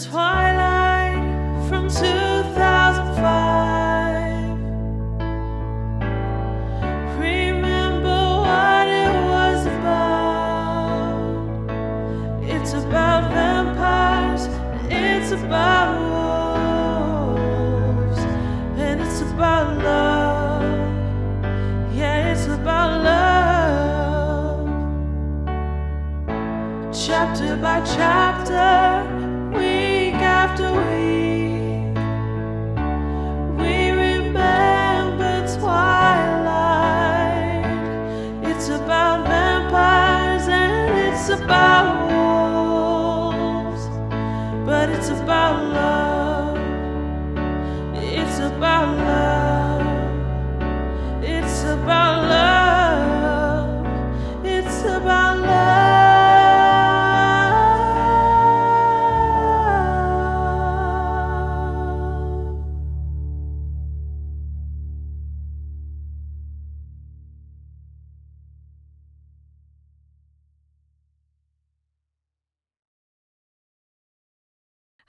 Twilight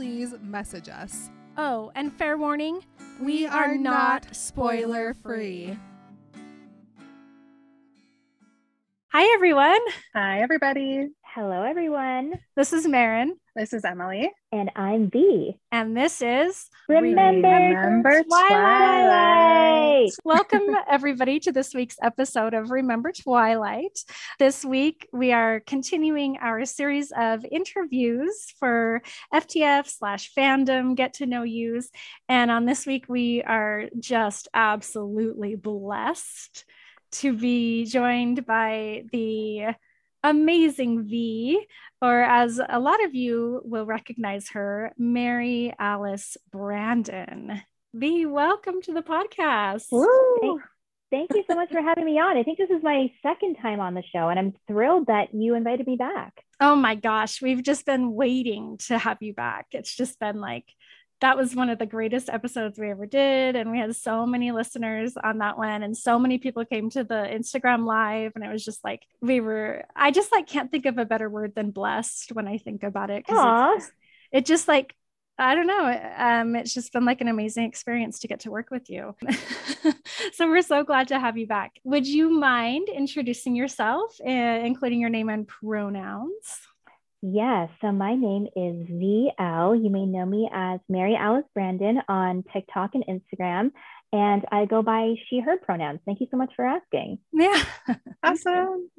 please message us. Oh, and fair warning, we, are, not spoiler free. Hi, everyone. Hi, everybody. Hello, everyone. This is Marin, This is Emily. And I'm V. and this is Remember, Remember Twilight. Welcome, everybody, to this week's episode of Remember Twilight. This week, we are continuing our series of interviews for FTF slash fandom get to know yous. And on this week, we are just absolutely blessed to be joined by the amazing V, or as a lot of you will recognize her, Mary Alice Brandon. V, welcome to the podcast. Thank, thank you so much for having me on. I think this is my second time on the show, and I'm thrilled that you invited me back. Oh my gosh, we've just been waiting to have you back. It's just been like, that was one of the greatest episodes we ever did. And we had so many listeners on that one. And so many people came to the Instagram live. And it was just like, we were, I just like can't think of a better word than blessed when I think about it. 'cause Aw. it's just- it just like, I don't know. Um, it's just been like an amazing experience to get to work with you. so we're so glad to have you back. Would you mind introducing yourself, uh, including your name and pronouns? Yes, so my name is VL. You may know me as Mary Alice Brandon on TikTok and Instagram, and I go by she, her pronouns. Thank you so much for asking. Yeah. Awesome.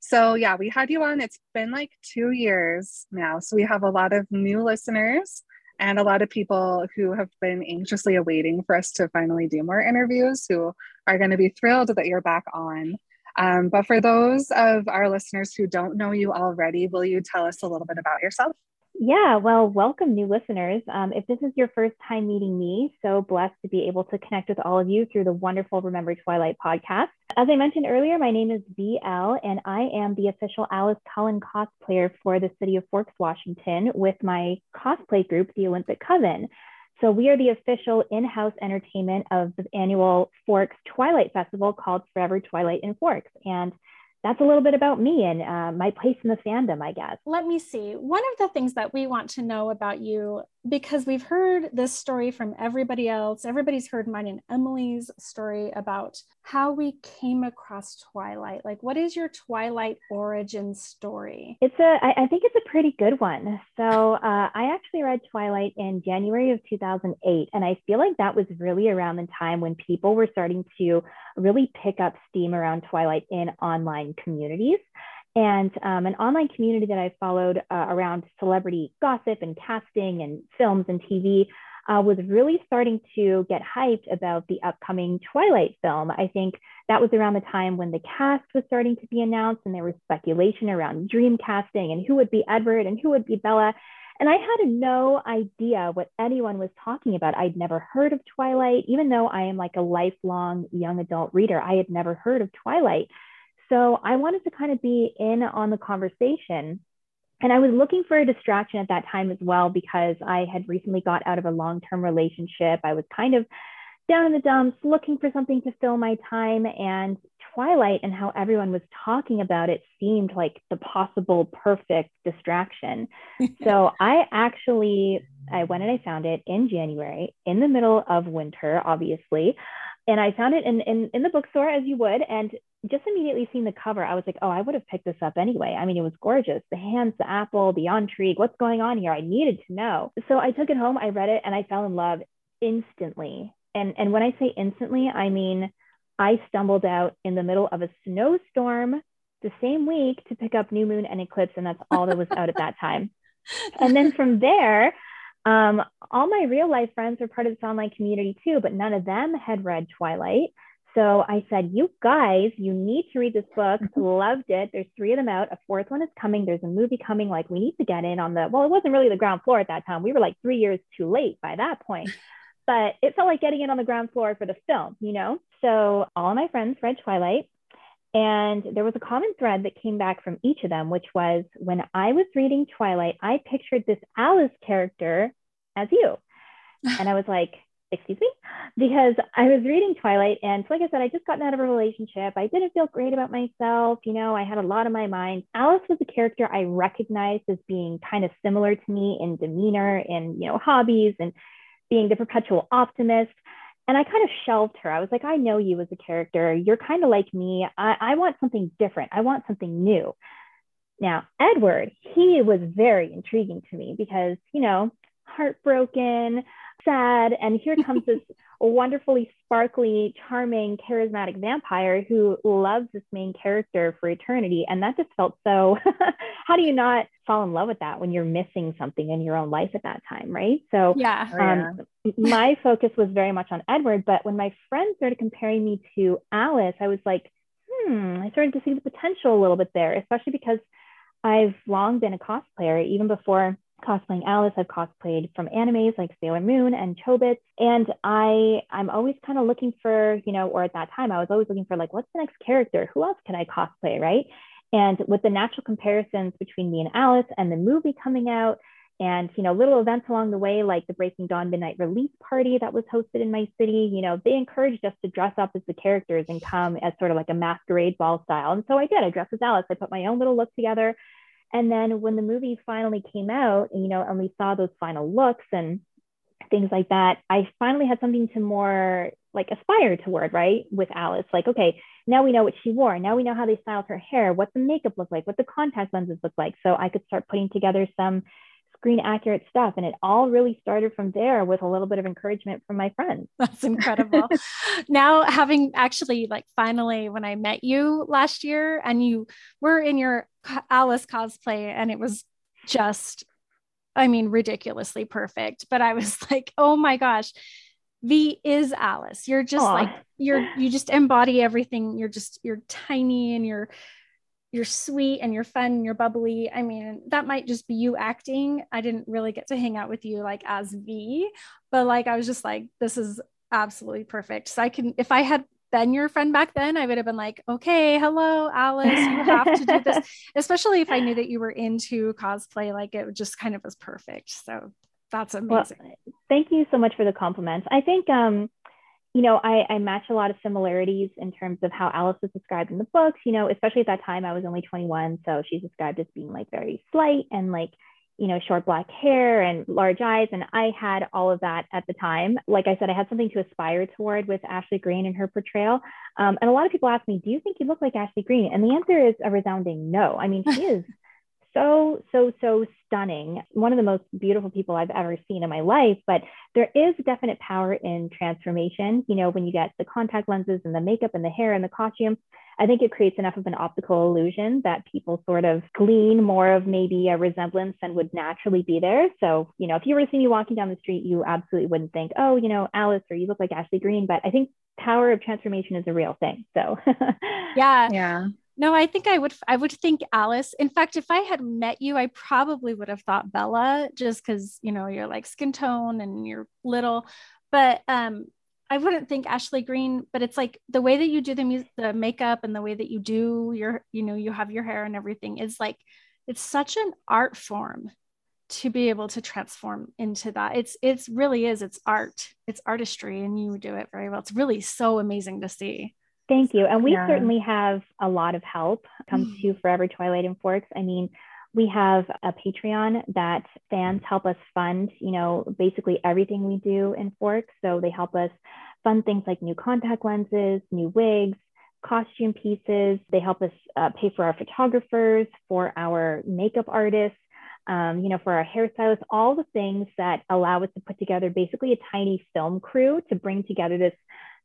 So, yeah, we had you on. It's been like two years now. So, we have a lot of new listeners and a lot of people who have been anxiously awaiting for us to finally do more interviews who are going to be thrilled that you're back on. Um, but for those of our listeners who don't know you already, will you tell us a little bit about yourself? Yeah, well, welcome, new listeners. Um, if this is your first time meeting me, so blessed to be able to connect with all of you through the wonderful Remember Twilight podcast. As I mentioned earlier, my name is VL, and I am the official Alice Cullen cosplayer for the city of Forks, Washington, with my cosplay group, the Olympic Coven. So we are the official in-house entertainment of the annual Forks Twilight Festival called Forever Twilight in Forks. And that's a little bit about me and uh, my place in the fandom, I guess. Let me see. One of the things that we want to know about you, because we've heard this story from everybody else, everybody's heard mine and Emily's story about how we came across Twilight. Like, what is your Twilight origin story? It's a, I, I think it's a pretty good one. So uh, I actually read Twilight in January of 2008, and I feel like that was really around the time when people were starting to really pick up steam around Twilight in online communities. And um, an online community that I followed uh, around celebrity gossip and casting and films and TV uh, was really starting to get hyped about the upcoming Twilight film. I think that was around the time when the cast was starting to be announced and there was speculation around dream casting and who would be Edward and who would be Bella. And I had no idea what anyone was talking about. I'd never heard of Twilight, even though I am like a lifelong young adult reader, I had never heard of Twilight. So I wanted to kind of be in on the conversation. And I was looking for a distraction at that time as well because I had recently got out of a long term relationship. I was kind of down in the dumps, looking for something to fill my time. And Twilight and how everyone was talking about it seemed like the possible perfect distraction. so I actually I went and I found it in January in the middle of winter, obviously. And I found it in, in, in the bookstore as you would. And just immediately seeing the cover, I was like, oh, I would have picked this up anyway. I mean, it was gorgeous. The hands, the apple, the intrigue, what's going on here? I needed to know. So I took it home, I read it, and I fell in love instantly. And, and when I say instantly, I mean I stumbled out in the middle of a snowstorm the same week to pick up New Moon and Eclipse, and that's all that was out at that time. And then from there, um, all my real life friends were part of this online community too, but none of them had read Twilight. So I said, You guys, you need to read this book. Mm-hmm. Loved it. There's three of them out. A fourth one is coming. There's a movie coming. Like, we need to get in on the, well, it wasn't really the ground floor at that time. We were like three years too late by that point but it felt like getting in on the ground floor for the film, you know? So all my friends read Twilight. And there was a common thread that came back from each of them, which was when I was reading Twilight, I pictured this Alice character as you. And I was like, excuse me? Because I was reading Twilight. And so like I said, I just gotten out of a relationship. I didn't feel great about myself. You know, I had a lot on my mind. Alice was a character I recognized as being kind of similar to me in demeanor and, you know, hobbies and being the perpetual optimist. And I kind of shelved her. I was like, I know you as a character. You're kind of like me. I, I want something different. I want something new. Now, Edward, he was very intriguing to me because, you know, heartbroken, sad, and here comes this wonderfully sparkly, charming, charismatic vampire who loves this main character for eternity. And that just felt so. how do you not fall in love with that when you're missing something in your own life at that time? Right. So, yeah. Um, oh, my focus was very much on Edward. But when my friends started comparing me to Alice, I was like, hmm, I started to see the potential a little bit there, especially because I've long been a cosplayer, even before cosplaying Alice. I've cosplayed from animes like Sailor Moon and Chobits. And I I'm always kind of looking for, you know, or at that time I was always looking for like, what's the next character? Who else can I cosplay? Right. And with the natural comparisons between me and Alice and the movie coming out, and you know little events along the way like the breaking dawn midnight release party that was hosted in my city you know they encouraged us to dress up as the characters and come as sort of like a masquerade ball style and so i did i dressed as alice i put my own little look together and then when the movie finally came out, you know, and we saw those final looks and things like that, I finally had something to more like aspire toward, right? With Alice, like, okay, now we know what she wore. Now we know how they styled her hair, what the makeup looked like, what the contact lenses looked like. So I could start putting together some screen accurate stuff. And it all really started from there with a little bit of encouragement from my friends. That's incredible. now, having actually, like, finally, when I met you last year and you were in your Alice cosplay, and it was just, I mean, ridiculously perfect. But I was like, oh my gosh. V is Alice. You're just Aww. like you're you just embody everything. You're just you're tiny and you're you're sweet and you're fun and you're bubbly. I mean, that might just be you acting. I didn't really get to hang out with you like as V, but like I was just like, this is absolutely perfect. So I can, if I had been your friend back then, I would have been like, okay, hello, Alice, you have to do this. Especially if I knew that you were into cosplay, like it just kind of was perfect. So that's amazing. Well, thank you so much for the compliments. I think um, you know, I, I match a lot of similarities in terms of how Alice was described in the books, you know, especially at that time I was only 21. So she's described as being like very slight and like, you know, short black hair and large eyes. And I had all of that at the time. Like I said, I had something to aspire toward with Ashley Greene and her portrayal. Um, and a lot of people ask me, do you think you look like Ashley Greene? And the answer is a resounding no. I mean, she is so, so, so stunning. One of the most beautiful people I've ever seen in my life. But there is definite power in transformation. You know, when you get the contact lenses and the makeup and the hair and the costume, I think it creates enough of an optical illusion that people sort of glean more of maybe a resemblance than would naturally be there. So, you know, if you were to see me walking down the street, you absolutely wouldn't think, oh, you know, Alice or you look like Ashley Greene. But I think power of transformation is a real thing. So, yeah. Yeah No, I think I would I would think Alice. In fact, if I had met you, I probably would have thought Bella just cuz you know, you're like skin tone and you're little. But um I wouldn't think Ashley Greene, but it's like the way that you do the music, the makeup and the way that you do your, you know, you have your hair and everything is like it's such an art form to be able to transform into that. It's it's really is it's art. It's artistry and you do it very well. It's really so amazing to see. Thank you. And we Yeah. certainly have a lot of help comes to Forever Twilight and Forks. I mean, we have a Patreon that fans help us fund, you know, basically everything we do in Forks. So they help us fund things like new contact lenses, new wigs, costume pieces. They help us uh, pay for our photographers, for our makeup artists, um, you know, for our hairstylists, all the things that allow us to put together basically a tiny film crew to bring together this,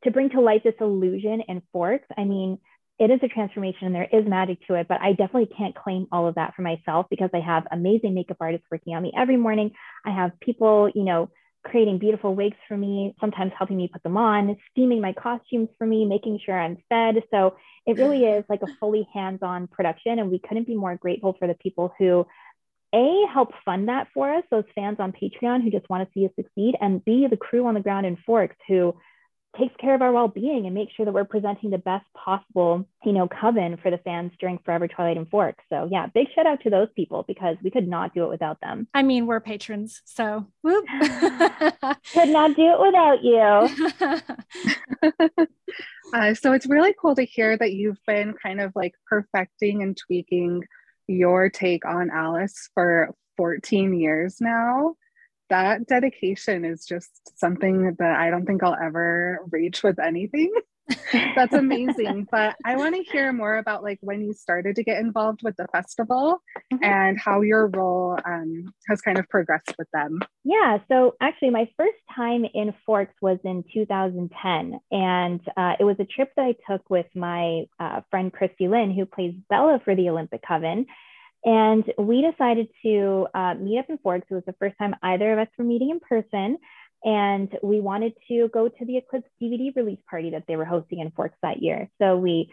to bring to life this illusion in Forks. I mean, it is a transformation and there is magic to it, but I definitely can't claim all of that for myself because I have amazing makeup artists working on me every morning. I have people, you know, creating beautiful wigs for me, sometimes helping me put them on, steaming my costumes for me, making sure I'm fed. So it hmm. really is like a fully hands on production. And we couldn't be more grateful for the people who, A, help fund that for us, those fans on Patreon who just want to see us succeed, and B, the crew on the ground in Forks who takes care of our well-being and make sure that we're presenting the best possible, you know, coven for the fans during Forever Twilight and Forks. So yeah, big shout out to those people because we could not do it without them. I mean, we're patrons, so whoop. Could not do it without you. Uh, so it's really cool to hear that you've been kind of like perfecting and tweaking your take on Alice for 14 years now. That dedication is just something that I don't think I'll ever reach with anything. That's amazing. but I want to hear more about like when you started to get involved with the festival Mhm. and how your role um, has kind of progressed with them. Yeah, so actually, my first time in Forks was in 2010, and uh, it was a trip that I took with my uh, friend Christy Lynn, who plays Bella for the Olympic Coven. And we decided to uh, meet up in Forks. It was the first time either of us were meeting in person. And we wanted to go to the Eclipse DVD release party that they were hosting in Forks that year. So we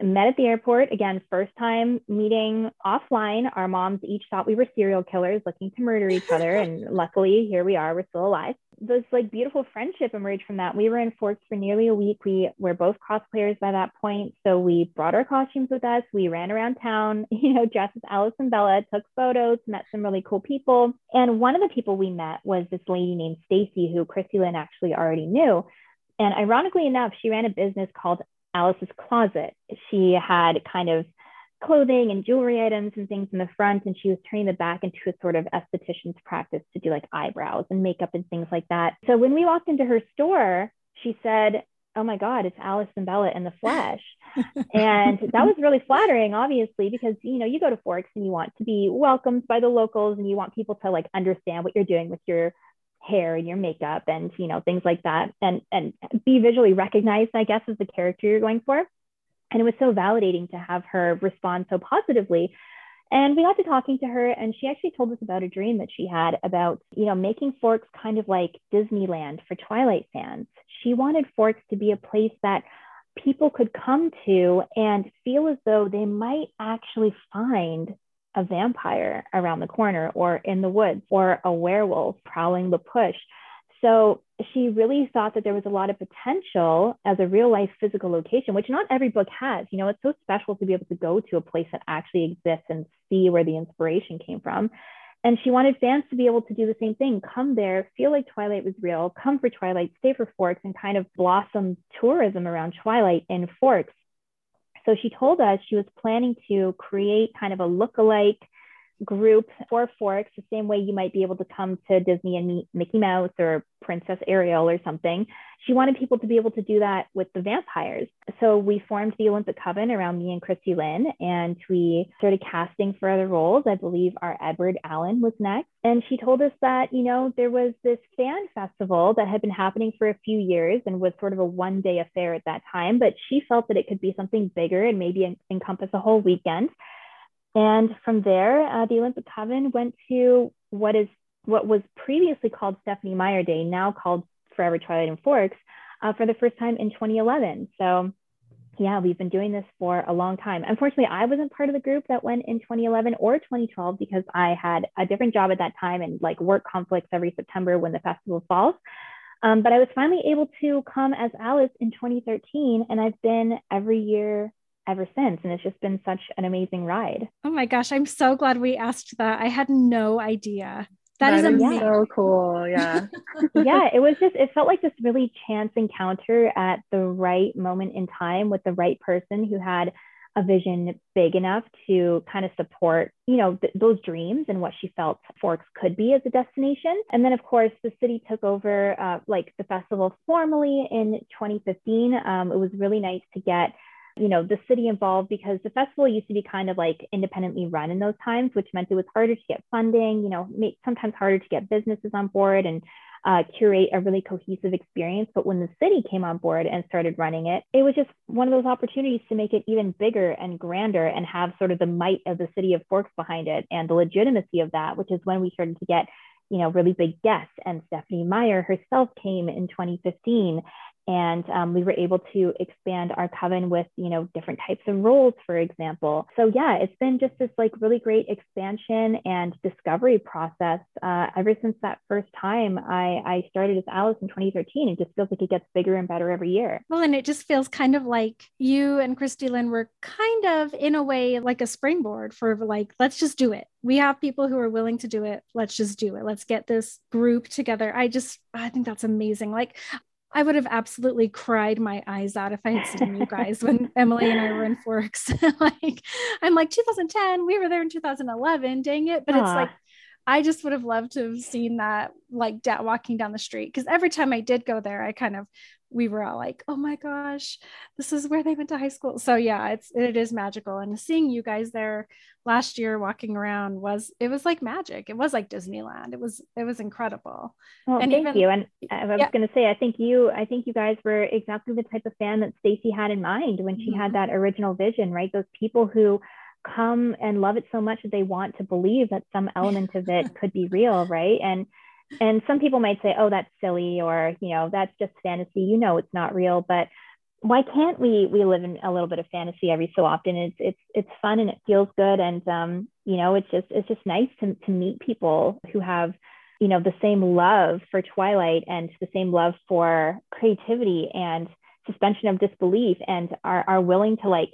met at the airport again first time meeting offline our moms each thought we were serial killers looking to murder each other and luckily here we are we're still alive this like beautiful friendship emerged from that. We were in forks for nearly a week. We were both cosplayers by that point. So we brought our costumes with us. We ran around town you know dressed as alice and bella took photos met some really cool people. And one of the people we met was this lady named stacy who christy lynn actually already knew. And ironically enough she ran a business called Alice's closet. She had kind of clothing and jewelry items and things in the front, and she was turning the back into a sort of esthetician's practice to do like eyebrows and makeup and things like that. So when we walked into her store, she said, Oh my God, it's Alice and Bella in the flesh. and that was really flattering, obviously, because you know, you go to Forks and you want to be welcomed by the locals and you want people to like understand what you're doing with your hair and your makeup and you know things like that and and be visually recognized i guess as the character you're going for and it was so validating to have her respond so positively and we got to talking to her and she actually told us about a dream that she had about you know making forks kind of like disneyland for twilight fans she wanted forks to be a place that people could come to and feel as though they might actually find a vampire around the corner or in the woods or a werewolf prowling La Push. So she really thought that there was a lot of potential as a real life physical location, which not every book has. You know, it's so special to be able to go to a place that actually exists and see where the inspiration came from. And she wanted fans to be able to do the same thing come there, feel like Twilight was real, come for Twilight, stay for Forks, and kind of blossom tourism around Twilight in Forks. So she told us she was planning to create kind of a look-alike group for Forks, the same way you might be able to come to Disney and meet Mickey Mouse or Princess Ariel or something. She wanted people to be able to do that with the vampires. So we formed the Olympic Coven around me and Christy Lynn, and we started casting for other roles. I believe our Edward Allen was next. And she told us that, you know, there was this fan festival that had been happening for a few years and was sort of a one day affair at that time, but she felt that it could be something bigger and maybe en- encompass a whole weekend. And from there, uh, the Olympic Coven went to what is what was previously called Stephenie Meyer Day, now called Forever Twilight and Forks, uh, for the first time in 2011. So yeah, we've been doing this for a long time. Unfortunately, I wasn't part of the group that went in 2011 or 2012 because I had a different job at that time and like work conflicts every September when the festival falls. Um, but I was finally able to come as Alice in 2013, and I've been every year ever since. And it's just been such an amazing ride. Oh my gosh, I'm so glad we asked that. I had no idea. that is is amazing. so cool. Yeah. yeah, it was just, it felt like this really chance encounter at the right moment in time with the right person who had a vision big enough to kind of support, you know, th- those dreams and what she felt Forks could be as a destination. And then, of course, the city took over uh, like the festival formally in 2015. Um, it was really nice to get you know the city involved because the festival used to be kind of like independently run in those times which meant it was harder to get funding you know sometimes harder to get businesses on board and uh, curate a really cohesive experience. But when the city came on board and started running it, it was just one of those opportunities to make it even bigger and grander and have sort of the might of the city of Forks behind it and the legitimacy of that, which is when we started to get you know really big guests and Stephenie Meyer herself came in 2015 and um, we were able to expand our coven with you know different types of roles for example. So yeah it's been just this like really great expansion and discovery process. Uh, ever since that first time I, I started as alice in 2013 it just feels like it gets bigger and better every year. Well and it just feels kind of like you and christy lynn were kind of in a way like a springboard for like let's just do it. We have people who are willing to do it. Let's just do it. Let's get this group together. I just i think that's amazing. Like I would have absolutely cried my eyes out if I had seen you guys when Emily and I were in Forks. like, I'm like 2010, we were there in 2011. Dang it! But Aww. it's like I just would have loved to have seen that, like da- walking down the street. Because every time I did go there, I kind of we were all like, "Oh my gosh, this is where they went to high school." So yeah, it's it is magical. And seeing you guys there last year walking around was it was like magic. It was like Disneyland. It was it was incredible. Well, and thank even, you. And I was yeah. going to say, I think you I think you guys were exactly the type of fan that Stacy had in mind when she mm-hmm. had that original vision. Right, those people who come and love it so much that they want to believe that some element of it could be real right and and some people might say oh that's silly or you know that's just fantasy. You know it's not real but why can't we we live in a little bit of fantasy every so often? It's it's it's fun and it feels good and um you know it's just it's just nice to to meet people who have you know the same love for twilight and the same love for creativity and suspension of disbelief and are are willing to like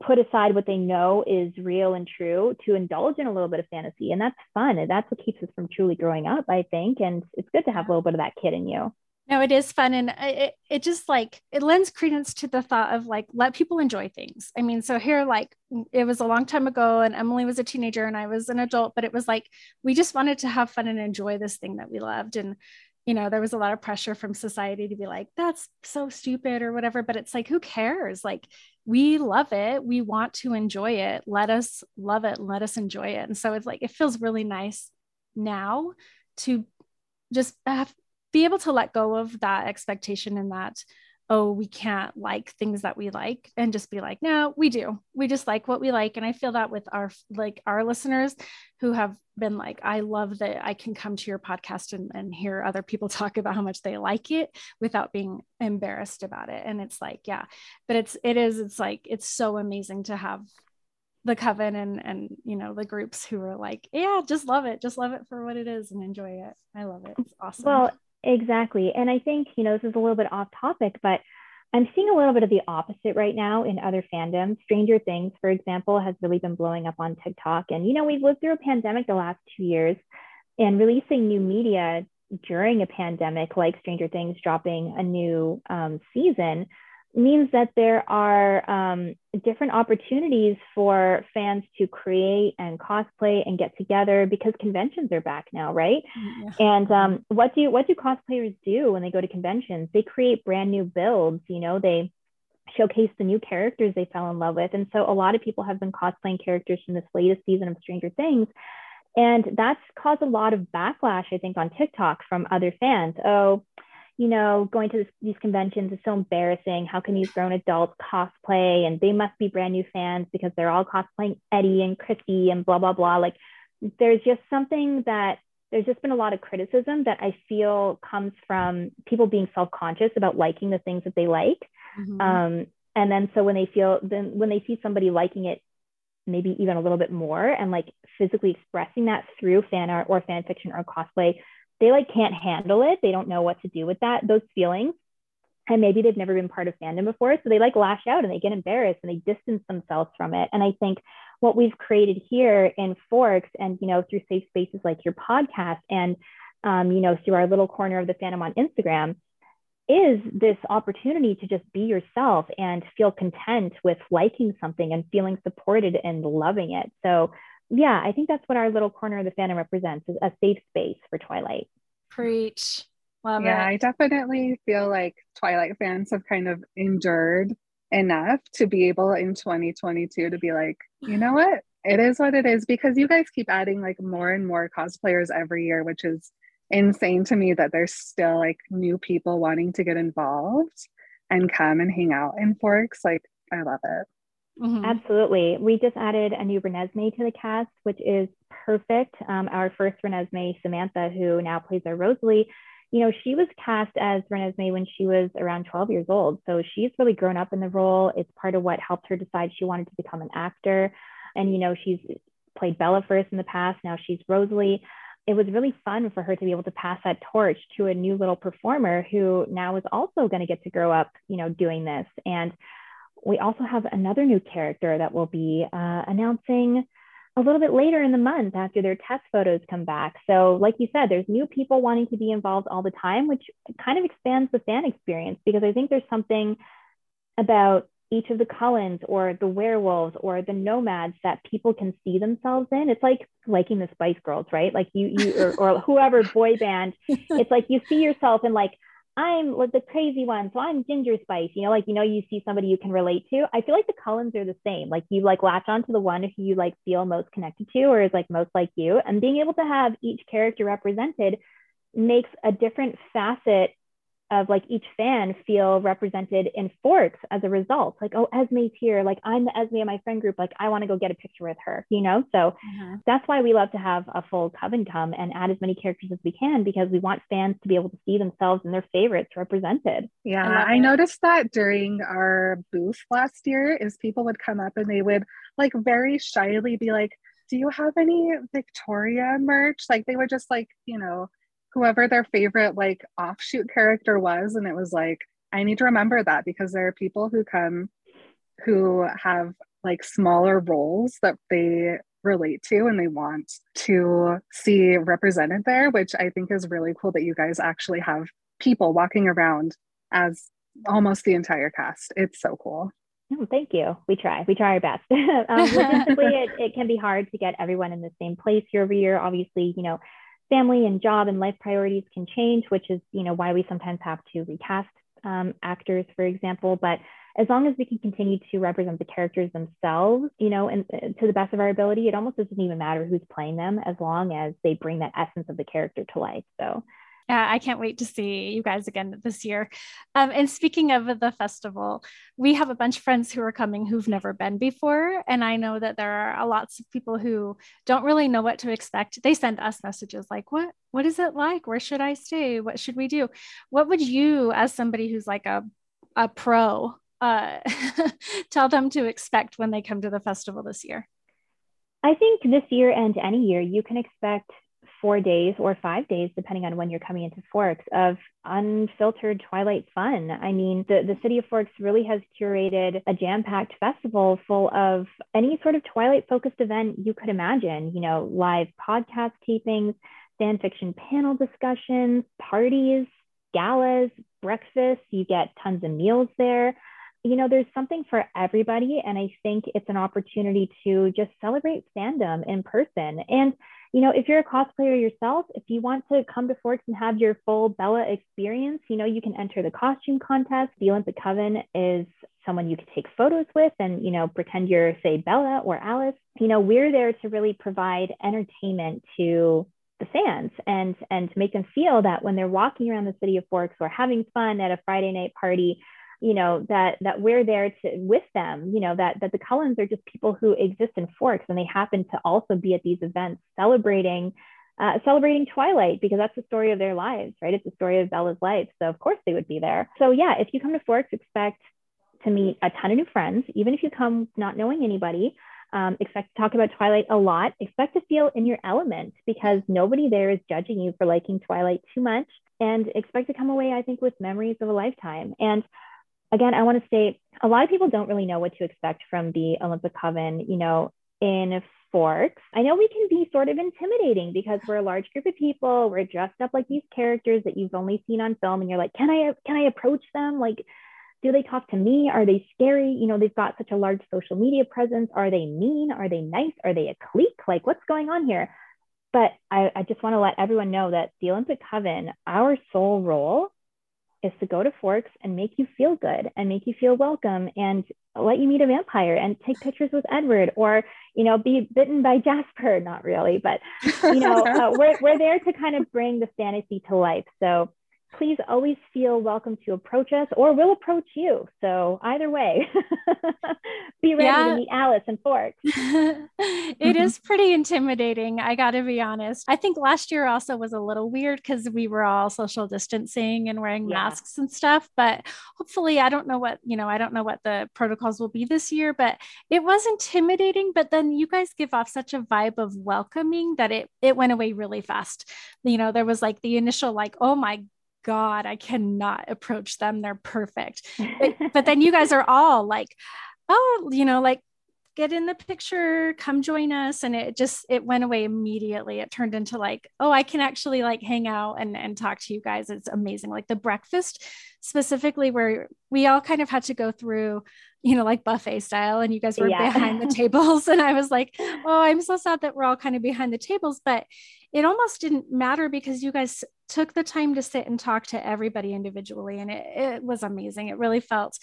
put aside what they know is real and true to indulge in a little bit of fantasy and that's fun. And that's what keeps us from truly growing up i think and it's good to have a little bit of that kid in you. No it is fun and it, it just like it lends credence to the thought of like let people enjoy things. I mean so here like it was a long time ago and emily was a teenager and i was an adult but it was like we just wanted to have fun and enjoy this thing that we loved and you know there was a lot of pressure from society to be like that's so stupid or whatever but it's like who cares? Like we love it. We want to enjoy it. Let us love it let us enjoy it. And so it's like it feels really nice now to just have, be able to let go of that expectation and that oh, we can't like things that we like and just be like, no, we do. We just like what we like. And I feel that with our like our listeners who have been like, I love that I can come to your podcast and, and hear other people talk about how much they like it without being embarrassed about it. And it's like, yeah, but it's it is, it's like it's so amazing to have the coven and and you know the groups who are like yeah just love it just love it for what it is and enjoy it i love it it's awesome well Exactly. And I think, you know, this is a little bit off topic, but I'm seeing a little bit of the opposite right now in other fandoms. Stranger Things, for example, has really been blowing up on TikTok. And, you know, we've lived through a pandemic the last two years and releasing new media during a pandemic, like Stranger Things dropping a new um, season, means that there are um, different opportunities for fans to create and cosplay and get together because conventions are back now, right? Mm, yeah. And um, what do what do cosplayers do when they go to conventions? They create brand new builds. You know, they showcase the new characters they fell in love with, and so a lot of people have been cosplaying characters from this latest season of Stranger Things. And that's caused a lot of backlash, I think, on TikTok from other fans. Oh, you know, going to this, these conventions is so embarrassing. How can these grown adults cosplay? And they must be brand new fans because they're all cosplaying Eddie and Chrissy and blah, blah, blah. Like, there's just something that there's just been a lot of criticism that I feel comes from people being self conscious about liking the things that they like. Mm-hmm. Um, And then so when they feel then when they see somebody liking it maybe even a little bit more and like physically expressing that through fan art or fan fiction or cosplay, they like can't handle it. They don't know what to do with that, those feelings. And maybe they've never been part of fandom before. So they like lash out and they get embarrassed and they distance themselves from it. And I think what we've created here in Forks and, you know, through safe spaces like your podcast and, um, you know, through our little corner of the fandom on Instagram is this opportunity to just be yourself and feel content with liking something and feeling supported and loving it. So, yeah, I think that's what our little corner of the fandom represents is a safe space for Twilight. Preach. Love yeah, it. I definitely feel like Twilight fans have kind of endured enough to be able in 2022 to be like, you know what? It is what it is because you guys keep adding like more and more cosplayers every year, which is insane to me that there's still like new people wanting to get involved and come and hang out in Forks. Like, I love it. Mm-hmm. Absolutely. We just added a new Renesmee to the cast, which is perfect. Um, our first Renesmee, Samantha, who now plays our Rosalie, you know, she was cast as Renesmee when she was around 12 years old. So she's really grown up in the role. It's part of what helped her decide she wanted to become an actor. And, you know, she's played Bella first in the past. Now she's Rosalie it was really fun for her to be able to pass that torch to a new little performer who now is also going to get to grow up, you know, doing this. And we also have another new character that will be uh, announcing a little bit later in the month after their test photos come back. So, like you said, there's new people wanting to be involved all the time, which kind of expands the fan experience because I think there's something about each of the Cullens or the werewolves or the nomads that people can see themselves in. It's like liking the Spice Girls, right? Like you, you or, or whoever boy band. It's like you see yourself in like I'm like the crazy one, so I'm Ginger Spice. You know, like you know, you see somebody you can relate to. I feel like the Cullens are the same. Like you like latch onto the one who you like feel most connected to, or is like most like you, and being able to have each character represented makes a different facet of like each fan feel represented in forks as a result. Like, oh, Esme's here. Like, I'm the Esme in my friend group. Like, I want to go get a picture with her, you know? So mm-hmm. that's why we love to have a full coven come and add as many characters as we can because we want fans to be able to see themselves and their favorites represented. Yeah, I, I noticed that during our booth last year is people would come up and they would like very shyly be like, do you have any Victoria merch? Like they would just like, you know, whoever their favorite like offshoot character was and it was like i need to remember that because there are people who come who have like smaller roles that they relate to and they want to see represented there which i think is really cool that you guys actually have people walking around as almost the entire cast it's so cool Oh, thank you. We try. We try our best. um, logistically, it, it can be hard to get everyone in the same place year over year. Obviously, you know, family and job and life priorities can change, which is, you know, why we sometimes have to recast um, actors, for example. But as long as we can continue to represent the characters themselves, you know, and uh, to the best of our ability, it almost doesn't even matter who's playing them as long as they bring that essence of the character to life. So yeah, I can't wait to see you guys again this year. Um, and speaking of the festival, we have a bunch of friends who are coming who've never been before. And I know that there are lots of people who don't really know what to expect. They send us messages like, what, what is it like? Where should I stay? What should we do? What would you, as somebody who's like a, a pro, uh, tell them to expect when they come to the festival this year? I think this year and any year, you can expect four days or five days, depending on when you're coming into Forks, of unfiltered Twilight fun. I mean, the, the city of Forks really has curated a jam packed festival full of any sort of Twilight focused event you could imagine, you know, live podcast tapings, fan fiction panel discussions, parties, galas, breakfasts. You get tons of meals there you know, there's something for everybody. And I think it's an opportunity to just celebrate fandom in person. And you know, if you're a cosplayer yourself, if you want to come to Forks and have your full Bella experience, you know, you can enter the costume contest. The Olympic Coven is someone you can take photos with and, you know, pretend you're, say, Bella or Alice. You know, we're there to really provide entertainment to the fans and and to make them feel that when they're walking around the city of Forks or having fun at a Friday night party, you know that that we're there to with them you know that that the cullens are just people who exist in forks and they happen to also be at these events celebrating uh, celebrating twilight because that's the story of their lives right it's the story of bella's life so of course they would be there so yeah if you come to forks expect to meet a ton of new friends, even if you come not knowing anybody. Um, expect to talk about Twilight a lot. Expect to feel in your element because nobody there is judging you for liking Twilight too much. And expect to come away, I think, with memories of a lifetime. And again, I want to say a lot of people don't really know what to expect from the Olympic Coven. You know, in Forks, I know we can be sort of intimidating because we're a large group of people. We're dressed up like these characters that you've only seen on film, and you're like, can I can I approach them? Like, do they talk to me? Are they scary? You know, they've got such a large social media presence. Are they mean? Are they nice? Are they a clique? Like, what's going on here? But I, I just want to let everyone know that the Olympic Coven, our sole role is to go to Forks and make you feel good and make you feel welcome and let you meet a vampire and take pictures with Edward or, you know, be bitten by Jasper. Not really, but, you know, uh, we're, we're there to kind of bring the fantasy to life. So please always feel welcome to approach us or we'll approach you. So either way, be ready yeah. to meet Alice and Forks. it is pretty intimidating. I got to be honest. I think last year also was a little weird because we were all social distancing and wearing yeah. masks and stuff. But hopefully, I don't know what, you know, I don't know what the protocols will be this year, but it was intimidating. But then you guys give off such a vibe of welcoming that it, it went away really fast. You know, there was like the initial, like, oh my God, I cannot approach them. They're perfect. But, but then you guys are all like, oh, you know, like get in the picture, come join us. And it just, it went away immediately. It turned into like, oh, I can actually like hang out and, and talk to you guys. It's amazing. Like the breakfast specifically where we all kind of had to go through you know, like buffet style, and you guys were yeah. behind the tables. And I was like, oh, I'm so sad that we're all kind of behind the tables. But it almost didn't matter because you guys took the time to sit and talk to everybody individually. And it, it was amazing. It really felt,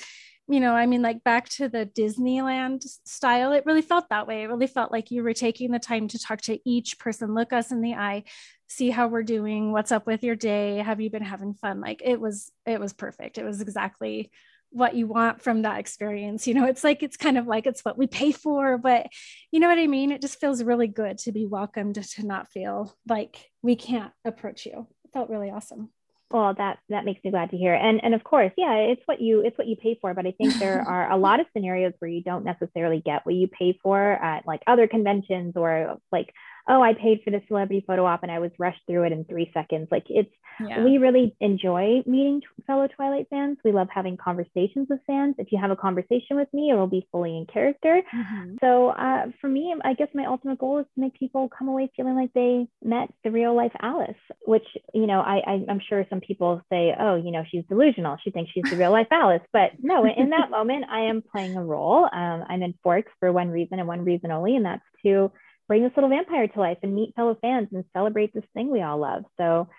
you know, I mean, like back to the Disneyland style, it really felt that way. It really felt like you were taking the time to talk to each person, look us in the eye, see how we're doing, what's up with your day, have you been having fun? Like it was, it was perfect. It was exactly what you want from that experience. You know, it's like it's kind of like it's what we pay for, but you know what I mean? It just feels really good to be welcomed to not feel like we can't approach you. It felt really awesome. Well, that that makes me glad to hear. And and of course, yeah, it's what you it's what you pay for. But I think there are a lot of scenarios where you don't necessarily get what you pay for at like other conventions or like oh, I paid for the celebrity photo op and I was rushed through it in three seconds. Like it's, yeah. we really enjoy meeting fellow Twilight fans. We love having conversations with fans. If you have a conversation with me, it will be fully in character. Mm-hmm. So uh, for me, I guess my ultimate goal is to make people come away feeling like they met the real life Alice, which, you know, I, I, I'm sure some people say, oh, you know, she's delusional. She thinks she's the real life Alice. But no, in that moment, I am playing a role. Um, I'm in Forks for one reason and one reason only, and that's to bring this little vampire to life and meet fellow fans and celebrate this thing we all love. So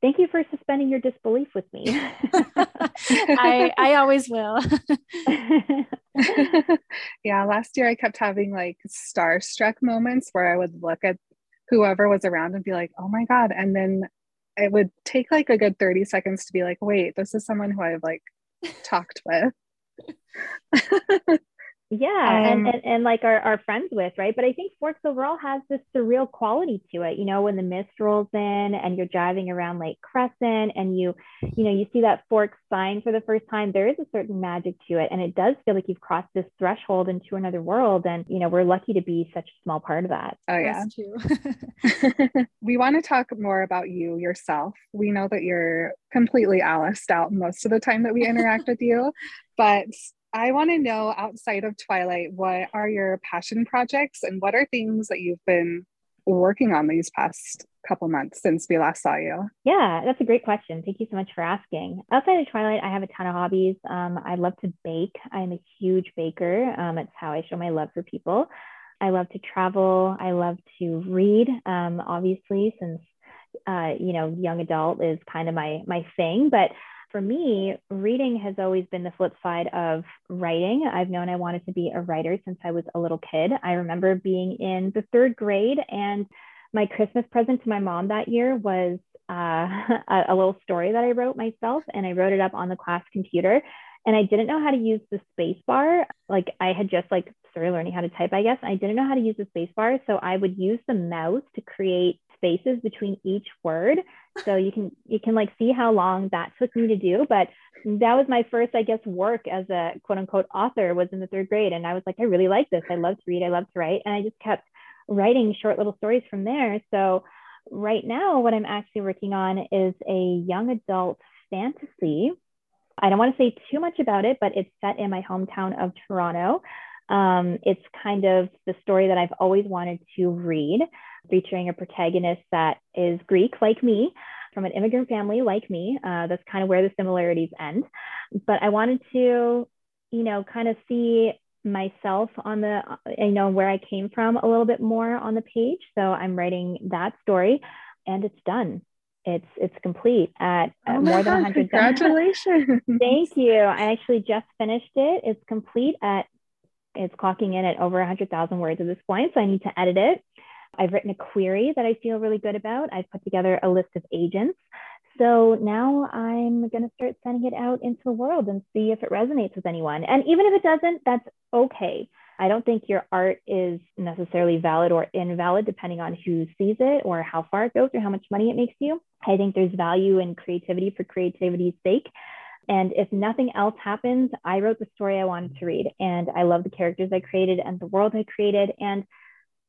thank you for suspending your disbelief with me. I, I always will. yeah, last year I kept having like starstruck moments where I would look at whoever was around and be like, oh my God. And then it would take like a good 30 seconds to be like, wait, this is someone who I've like talked with yeah um, and, and, and like our, our friends with right? But i think forks overall has this surreal quality to it you know when the mist rolls in and you're driving around lake crescent and you you know you see that forks sign for the first time there is a certain magic to it and it does feel like you've crossed this threshold into another world and you know we're lucky to be such a small part of that. Oh yeah. We want to talk more about you yourself. We know that you're completely Alice out most of the time that we interact with you but I want to know outside of Twilight, what are your passion projects and what are things that you've been working on these past couple months since we last saw you? Yeah, that's a great question. Thank you so much for asking. Outside of Twilight, I have a ton of hobbies. Um, I love to bake. I'm a huge baker. Um, it's how I show my love for people. I love to travel. I love to read, um, obviously, since uh, you know, young adult is kind of my my thing. But for me, reading has always been the flip side of writing. I've known I wanted to be a writer since I was a little kid. I remember being in the third grade, and my Christmas present to my mom that year was uh, a, a little story that I wrote myself, and I wrote it up on the class computer. And I didn't know how to use the space bar. Like I had just like started learning how to type, I guess. I didn't know how to use the space bar. So I would use the mouse to create spaces between each word. So you can you can like see how long that took me to do. But that was my first, I guess, work as a quote unquote author was in the third grade. And I was like, I really like this. I love to read, I love to write. And I just kept writing short little stories from there. So right now, what I'm actually working on is a young adult fantasy. I don't want to say too much about it, but it's set in my hometown of Toronto. Um, it's kind of the story that I've always wanted to read, featuring a protagonist that is Greek, like me, from an immigrant family, like me. Uh, that's kind of where the similarities end. But I wanted to, you know, kind of see myself on the you know where i came from a little bit more on the page so i'm writing that story and it's done it's it's complete at, at Oh more my than God, 100 congratulations. thank you i actually just finished it it's complete at it's clocking in at over 100000 words at this point so i need to edit it i've written a query that i feel really good about i've put together a list of agents so now I'm going to start sending it out into the world and see if it resonates with anyone. And even if it doesn't, that's okay. I don't think your art is necessarily valid or invalid depending on who sees it or how far it goes or how much money it makes you. I think there's value in creativity for creativity's sake. And if nothing else happens, I wrote the story I wanted to read and I love the characters I created and the world I created. And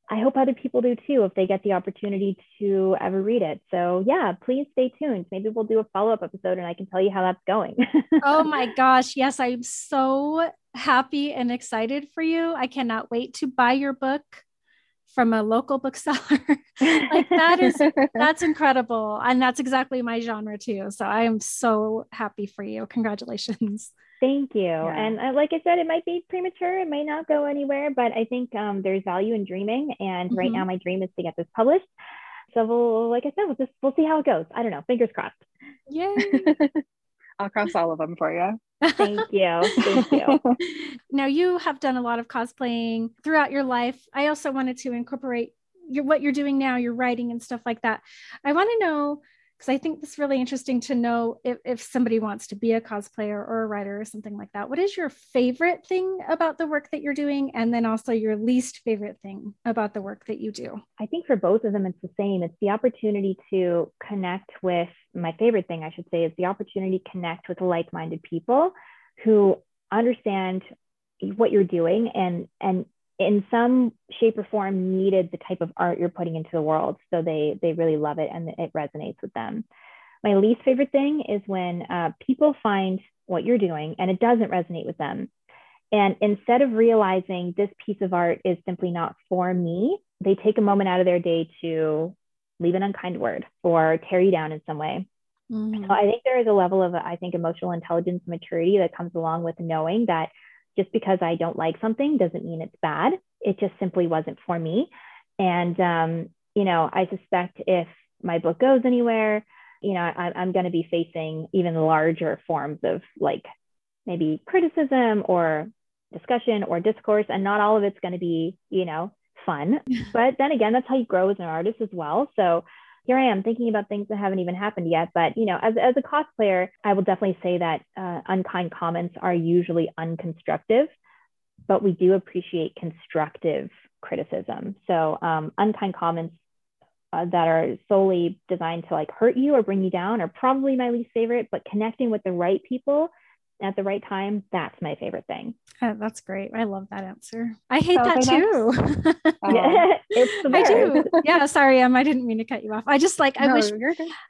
I hope other people do too if they get the opportunity to ever read it. So, yeah, please stay tuned. Maybe we'll do a follow up episode and I can tell you how that's going. oh my gosh. Yes, I'm so happy and excited for you. I cannot wait to buy your book from a local bookseller. like that is that's incredible. And that's exactly my genre too. So I am so happy for you. Congratulations. Thank you. Yeah. And uh, like I said, it might be premature. It might not go anywhere, but I think um, there's value in dreaming. And mm-hmm. right now, my dream is to get this published. So we'll, like I said, we'll just we'll see how it goes. I don't know. Fingers crossed. Yay! I'll cross all of them for you. Thank you. Thank you. now you have done a lot of cosplaying throughout your life. I also wanted to incorporate your what you're doing now, your writing and stuff like that. I want to know because I think it's really interesting to know if, if somebody wants to be a cosplayer or a writer or something like that. What is your favorite thing about the work that you're doing? And then also your least favorite thing about the work that you do? I think for both of them, it's the same. It's the opportunity to connect with my favorite thing, I should say, is the opportunity to connect with like minded people who understand what you're doing and and in some shape or form needed the type of art you're putting into the world. So they they really love it and it resonates with them. My least favorite thing is when uh, people find what you're doing and it doesn't resonate with them. And instead of realizing this piece of art is simply not for me they take a moment out of their day to leave an unkind word or tear you down in some way. Mm-hmm. so i think there is a level of i think emotional intelligence maturity that comes along with knowing that just because I don't like something doesn't mean it's bad. It just simply wasn't for me. And, um, you know, I suspect if my book goes anywhere, you know, I, I'm going to be facing even larger forms of like maybe criticism or discussion or discourse. And not all of it's going to be, you know, fun. but then again, that's how you grow as an artist as well. So here I am thinking about things that haven't even happened yet. But you know, as as a cosplayer, I will definitely say that uh, unkind comments are usually unconstructive, but we do appreciate constructive criticism. So um, unkind comments uh, that are solely designed to like hurt you or bring you down are probably my least favorite. But connecting with the right people at the right time, that's my favorite thing. Oh, that's great. I love that answer. I hate that too. I do. Yeah, sorry, Em. I didn't mean to cut you off. I just like I no, wish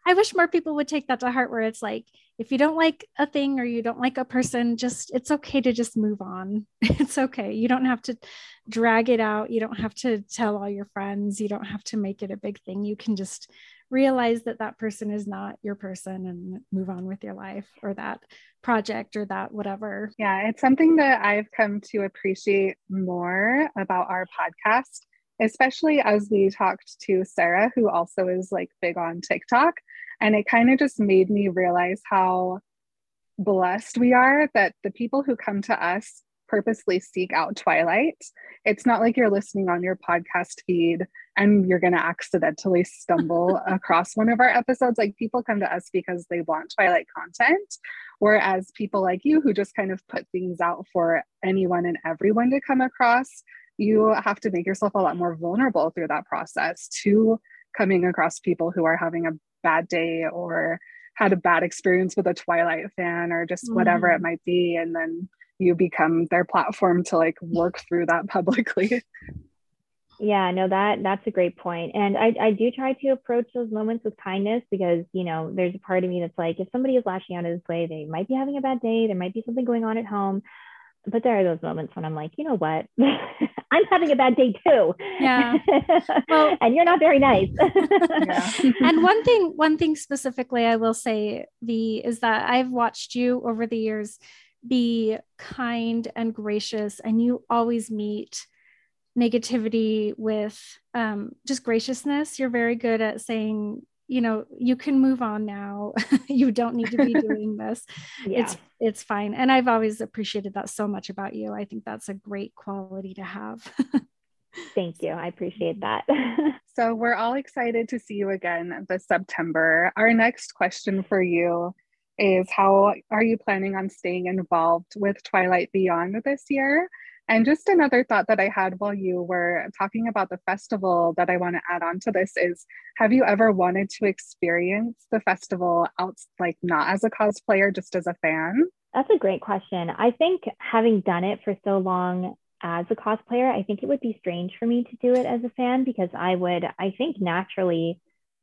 I wish more people would take that to heart where it's like if you don't like a thing or you don't like a person, just it's okay to just move on. It's okay. You don't have to drag it out. You don't have to tell all your friends. You don't have to make it a big thing. You can just realize that that person is not your person and move on with your life or that project or that whatever. Yeah, it's something that I've come to appreciate more about our podcast, especially as we talked to Sarah, who also is like big on TikTok. And it kind of just made me realize how blessed we are that the people who come to us purposely seek out Twilight. It's not like you're listening on your podcast feed and you're going to accidentally stumble across one of our episodes. Like people come to us because they want Twilight content, whereas people like you who just kind of put things out for anyone and everyone to come across, you have to make yourself a lot more vulnerable through that process to coming across people who are having a bad day or had a bad experience with a Twilight fan or just whatever Mm. it might be. And then you become their platform to like work through that publicly. Yeah, no, that that's a great point. And I, I do try to approach those moments with kindness because, you know, there's a part of me that's like, if somebody is lashing out in this way, they might be having a bad day, there might be something going on at home. But there are those moments when I'm like, you know what? I'm having a bad day too. Yeah. Well- and you're not very nice. Yeah. and one thing one thing specifically i will say the is that i've watched you over the years be kind and gracious and you always meet negativity with um, just graciousness you're very good at saying you know you can move on now you don't need to be doing this yeah. it's it's fine and i've always appreciated that so much about you i think that's a great quality to have Thank you. I appreciate that. So we're all excited to see you again this September. Our next question for you is how are you planning on staying involved with Twilight Beyond this year? And just another thought that I had while you were talking about the festival that I want to add on to this is have you ever wanted to experience the festival out like not as a cosplayer, just as a fan? That's a great question. I think having done it for so long as a cosplayer, I think it would be strange for me to do it as a fan because I would, I think, naturally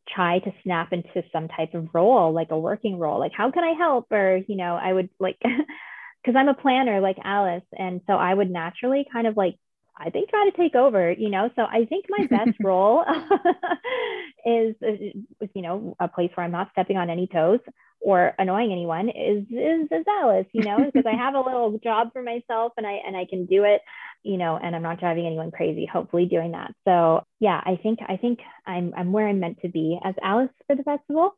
try to snap into some type of role, like a working role. Like, how can I help? Or, you know, I would like, because I'm a planner like Alice. And so I would naturally kind of like, I think try to take over, you know. So I think my best role is, uh, is, you know, a place where I'm not stepping on any toes or annoying anyone is is, is Alice, you know, because I have a little job for myself and I and I can do it, you know, and I'm not driving anyone crazy, hopefully doing that. So yeah, I think I think I'm I'm where I'm meant to be as Alice for the festival.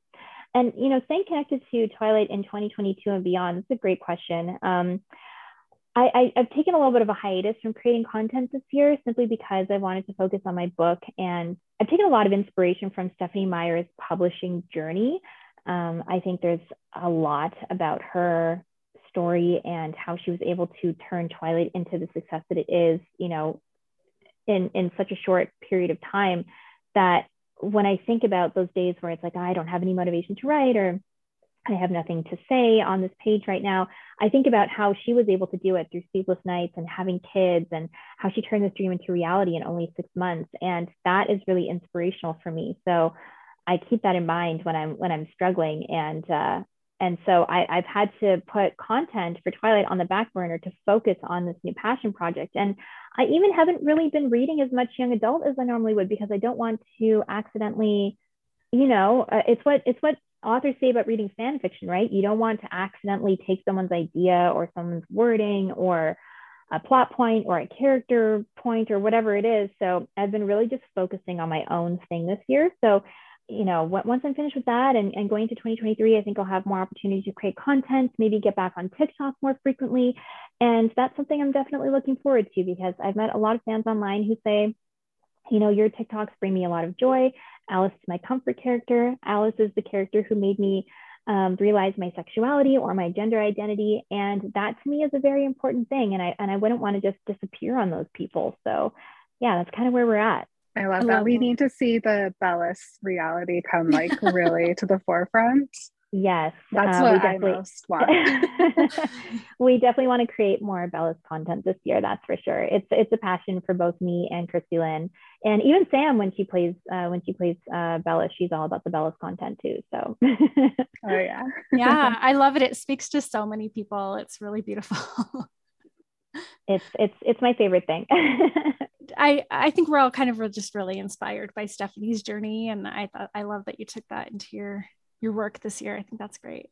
And you know, staying connected to Twilight in 2022 and beyond, it's a great question. Um, I, I've taken a little bit of a hiatus from creating content this year simply because I wanted to focus on my book. And I've taken a lot of inspiration from Stephenie Meyer's publishing journey. Um, I think there's a lot about her story and how she was able to turn Twilight into the success that it is, you know, in, in such a short period of time that when I think about those days where it's like, I don't have any motivation to write or I have nothing to say on this page right now. I think about how she was able to do it through sleepless nights and having kids and how she turned this dream into reality in only six months. And that is really inspirational for me. So I keep that in mind when I'm when I'm struggling. And uh, and so I, I've had to put content for Twilight on the back burner to focus on this new passion project. And I even haven't really been reading as much young adult as I normally would because I don't want to accidentally, you know, uh, it's what it's what authors say about reading fan fiction, right? You don't want to accidentally take someone's idea or someone's wording or a plot point or a character point or whatever it is. So I've been really just focusing on my own thing this year. So, you know, once I'm finished with that and, and going to 2023, I think I'll have more opportunities to create content, maybe get back on TikTok more frequently. And that's something I'm definitely looking forward to because I've met a lot of fans online who say, you know, your TikToks bring me a lot of joy. Alice is my comfort character. Alice is the character who made me um, realize my sexuality or my gender identity, and that to me is a very important thing. And I and I wouldn't want to just disappear on those people. So, yeah, that's kind of where we're at. I love I that. love we that. need to see the Bellice reality come like really to the forefront. Yes, That's uh, we what I definitely- most want. we definitely want to create more Bella's content this year. That's for sure. It's it's a passion for both me and Christy Lynn, and even Sam when she plays uh, when she plays uh, Bella, she's all about the Bella's content too. So oh yeah. yeah i love it it speaks to so many people it's really beautiful it's it's it's my favorite thing. I I think we're all kind of just really inspired by Stephenie's journey, and I thought I love that you took that into your your work this year. I think that's great.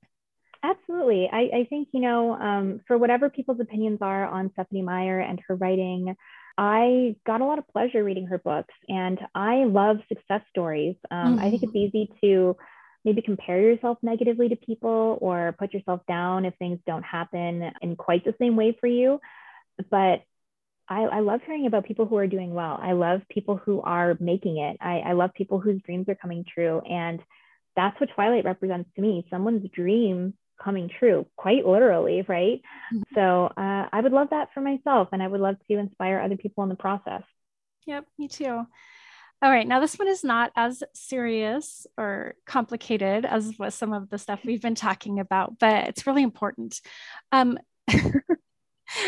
Absolutely. I, I think, you know, um, for whatever people's opinions are on Stephenie Meyer and her writing, I got a lot of pleasure reading her books and I love success stories. Um, I think it's easy to maybe compare yourself negatively to people or put yourself down if things don't happen in quite the same way for you. But I, I love hearing about people who are doing well. I love people who are making it. I, I love people whose dreams are coming true. And that's what Twilight represents to me someone's dream coming true, quite literally, right? Mhm. So uh, I would love that for myself, and I would love to inspire other people in the process. Yep, me too. All right. Now, this one is not as serious or complicated as with some of the stuff we've been talking about, but it's really important. Um,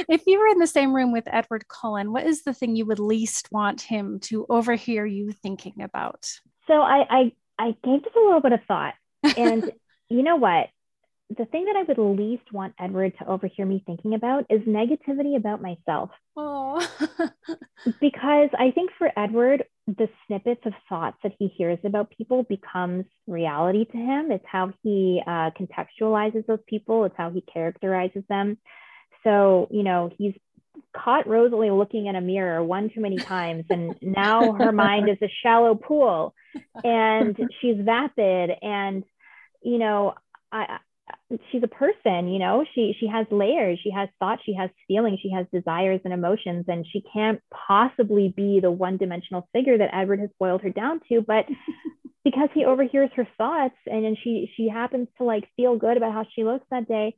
if you were in the same room with Edward Cullen, what is the thing you would least want him to overhear you thinking about? So I, I, I gave this a little bit of thought. And you know what? The thing that I would least want Edward to overhear me thinking about is negativity about myself. Oh, because I think for Edward, the snippets of thoughts that he hears about people becomes reality to him. It's how he uh, contextualizes those people. It's how he characterizes them. So, you know, he's caught Rosalie looking in a mirror one too many times, and now her mind is a shallow pool, and she's vapid, and you know, I, she's a person you know she she has layers she has thoughts she has feelings she has desires and emotions and she can't possibly be the one dimensional figure that edward has boiled her down to but because he overhears her thoughts and then she she happens to like feel good about how she looks that day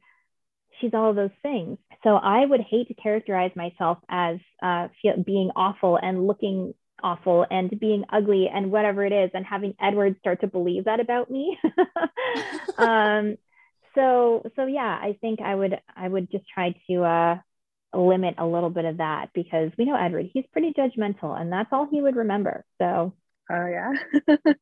she's all of those things. So i would hate to characterize myself as uh, being awful and looking awful and being ugly and whatever it is and having edward start to believe that about me. Um, so so yeah i think i would i would just try to uh limit a little bit of that because we know edward he's pretty judgmental and that's all he would remember. So. Oh yeah.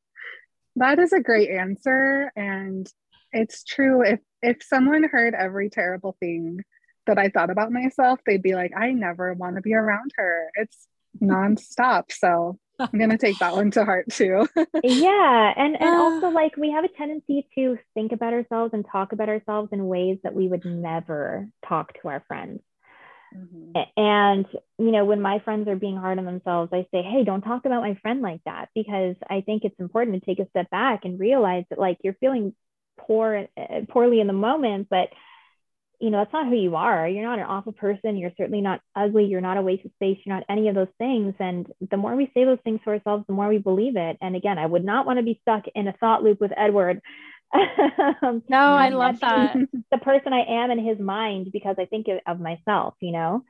That is a great answer and it's true if if someone heard every terrible thing that i thought about myself they'd be like i never want to be around her it's nonstop so I'm gonna take that one to heart too. yeah, and and also like we have a tendency to think about ourselves and talk about ourselves in ways that we would never talk to our friends. Mm-hmm. And you know, when my friends are being hard on themselves, I say, "Hey, don't talk about my friend like that," because I think it's important to take a step back and realize that like you're feeling poor uh, poorly in the moment, but you know, that's not who you are. You're not an awful person. You're certainly not ugly. You're not a waste of space. You're not any of those things. And the more we say those things to ourselves, the more we believe it. And again, I would not want to be stuck in a thought loop with Edward. no, I love that. the person I am in his mind because I think of myself, you know?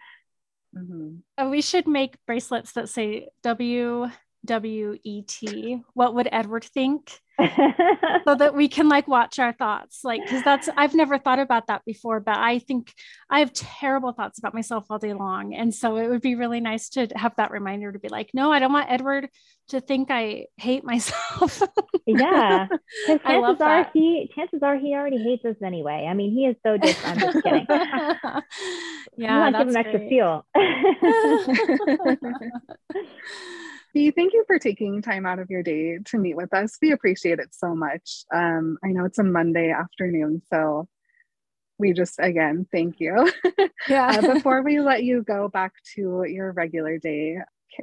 Mm-hmm. we should make bracelets that say W W E T. What would Edward think? so that we can like watch our thoughts like because that's i've never thought about that before but i think i have terrible thoughts about myself all day long. And so it would be really nice to have that reminder to be like no i don't want edward to think i hate myself. Yeah chances are he chances are he already hates us anyway. I mean he is so different i'm just kidding. Yeah I'm give him extra fuel Bea, thank you for taking time out of your day to meet with us. We appreciate it so much. Um, I know it's a Monday afternoon, so we just again thank you. Yeah. uh, before we let you go back to your regular day,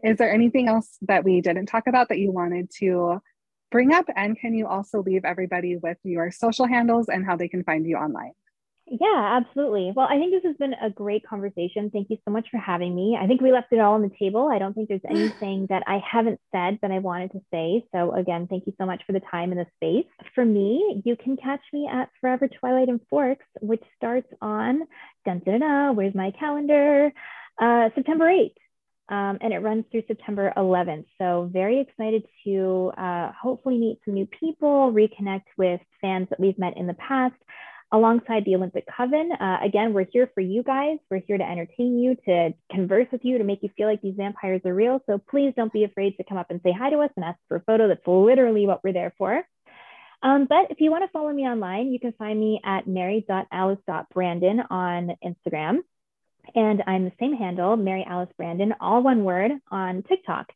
is there anything else that we didn't talk about that you wanted to bring up? And can you also leave everybody with your social handles and how they can find you online? Yeah, absolutely. Well, I think this has been a great conversation. Thank you so much for having me. I think we left it all on the table. I don't think there's anything that I haven't said that I wanted to say. So, again, thank you so much for the time and the space. For me, you can catch me at Forever Twilight and Forks, which starts on, dun, dun, dun, where's my calendar? Uh, September 8th. Um, and it runs through September 11th. So, very excited to uh, hopefully meet some new people, reconnect with fans that we've met in the past alongside the Olympic Coven. Uh, again, we're here for you guys. We're here to entertain you, to converse with you, to make you feel like these vampires are real. So please don't be afraid to come up and say hi to us and ask for a photo. That's literally what we're there for. Um, but if you want to follow me online, you can find me at mary.alice.brandon on Instagram. And I'm the same handle, Mary Alice Brandon, all one word on TikTok.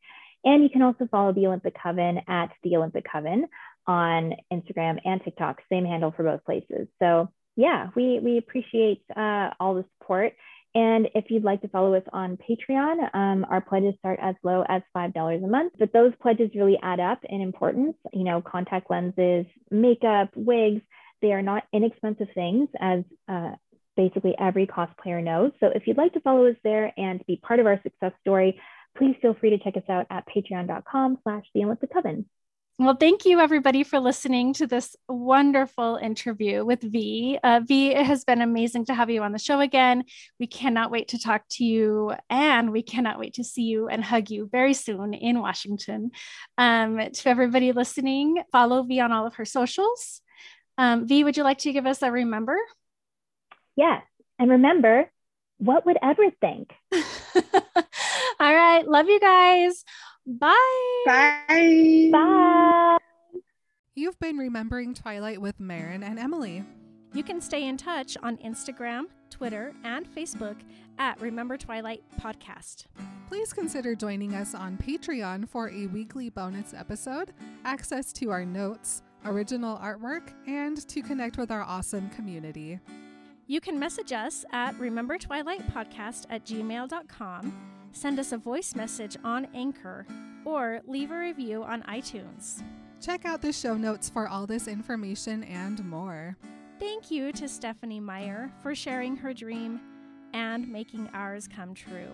And you can also follow the Olympic Coven at the Olympic Coven on Instagram and TikTok, same handle for both places. So yeah, we we appreciate uh, all the support. And if you'd like to follow us on Patreon, um, our pledges start as low as $5 a month, but those pledges really add up in importance. You know, contact lenses, makeup, wigs, they are not inexpensive things as uh, basically every cosplayer knows. So if you'd like to follow us there and be part of our success story, please feel free to check us out at patreon.com slash the Olympic Coven. Well, thank you everybody for listening to this wonderful interview with V. Uh, v, it has been amazing to have you on the show again. We cannot wait to talk to you, and we cannot wait to see you and hug you very soon in Washington. Um, to everybody listening, follow V on all of her socials. Um, v, would you like to give us a remember? Yes. And remember, what would Edward think? all right. Love you guys. Bye. Bye. Bye. You've been remembering Twilight with Marin and Emily. You can stay in touch on Instagram, Twitter, and Facebook at Remember Twilight Podcast. Please consider joining us on Patreon for a weekly bonus episode, access to our notes, original artwork, and to connect with our awesome community. You can message us at Remember Twilight Podcast at gmail.com send us a voice message on Anchor, or leave a review on iTunes. Check out the show notes for all this information and more. Thank you to Stephenie Meyer for sharing her dream and making ours come true.